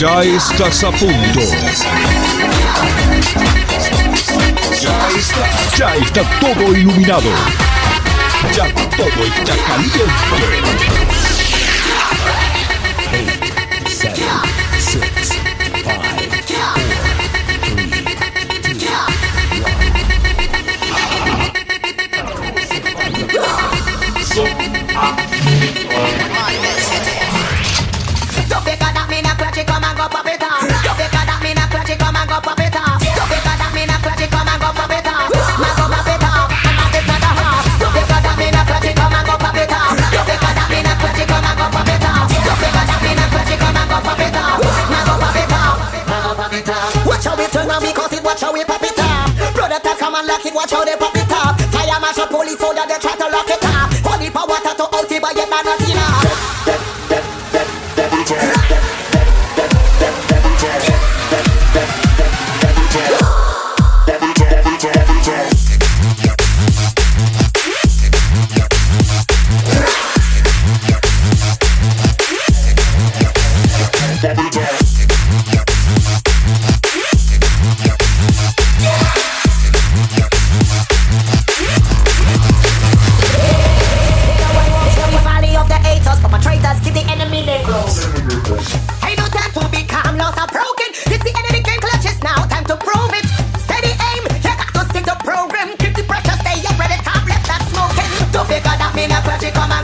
Ya estás a punto. Ya está, ya está todo iluminado. Ya todo está caliente. Don't And lock it, watch how they pop it off. Fire marshal police soldier they try to lock it off. Holy power to out it, but yet man not enough.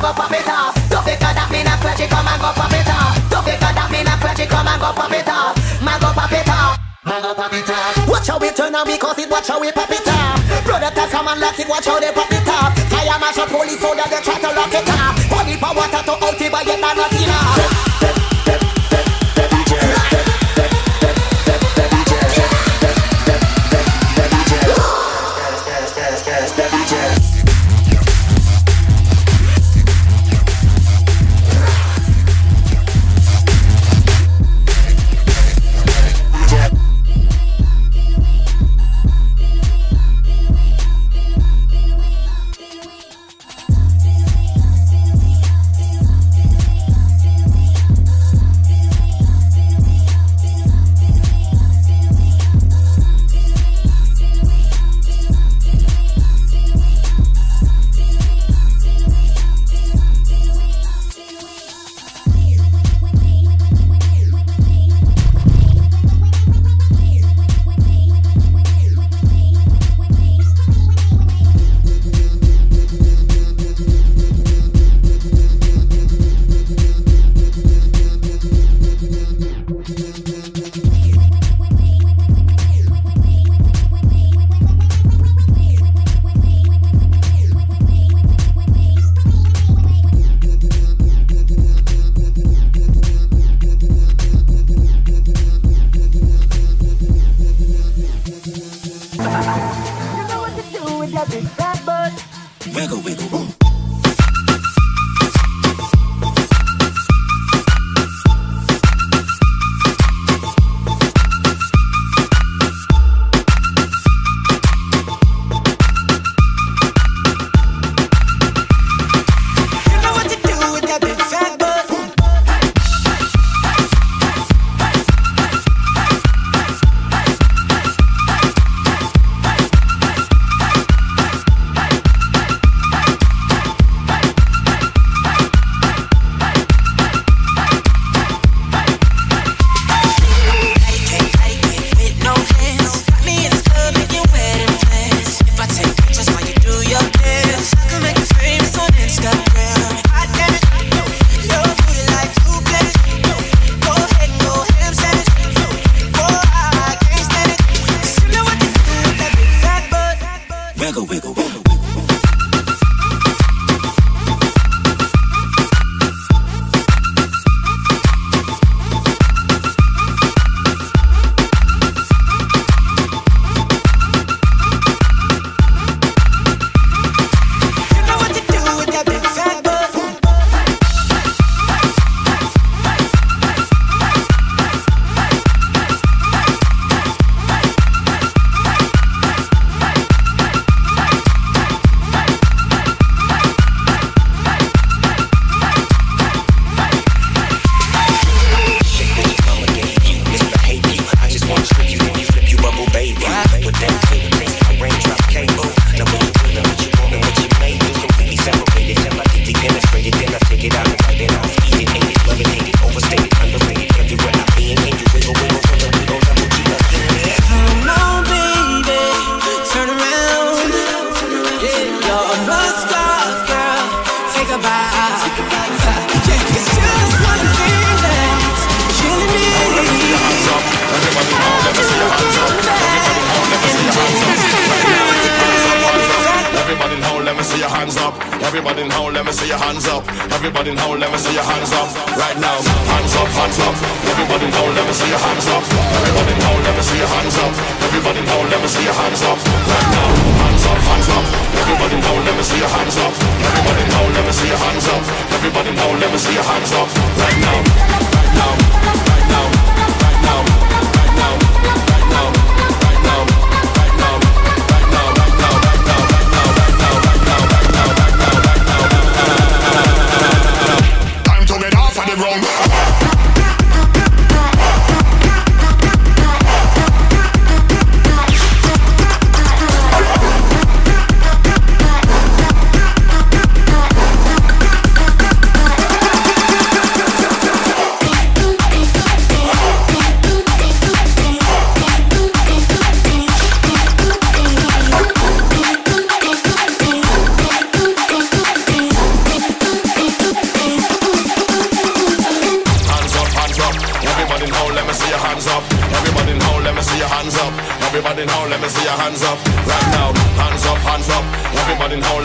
Go pop it off. Don't figure that me not clutchy, come and go pop it off. Don't figure that me not clutchy, come and go pop it off. Man go pop it off. Man go pop it off. Watch how we turn on because it watch how we pop it off. Brother tell come and lock it, watch how they pop it off. Fire marshal police soldier they try to lock it off. Holy power to out it, but yet not enough. Everybody in hole, let me see your hands up. Everybody in hole, let me see your hands up. Right now, hands up, hands up. Everybody in hole, let me see your hands up. Everybody in hole, let me see your hands up. Everybody in hole, let me see your hands up. Right now, hands up, hands up. Everybody in hole, let me see your hands up. Everybody in hole, let me see your hands up. Everybody in hole, let me see your hands up. wrong.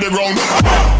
the ground.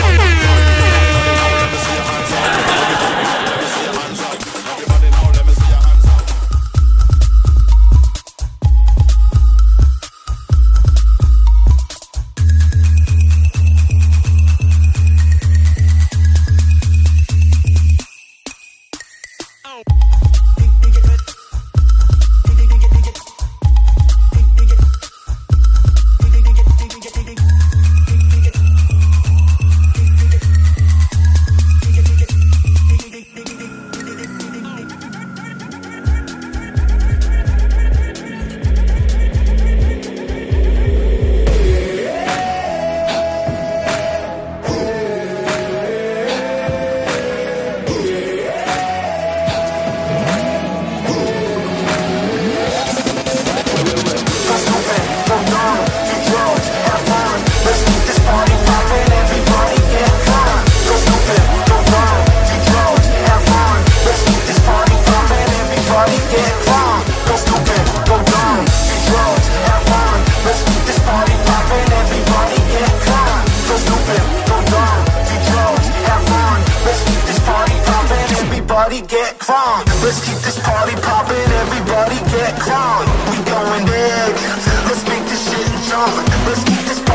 just keep this.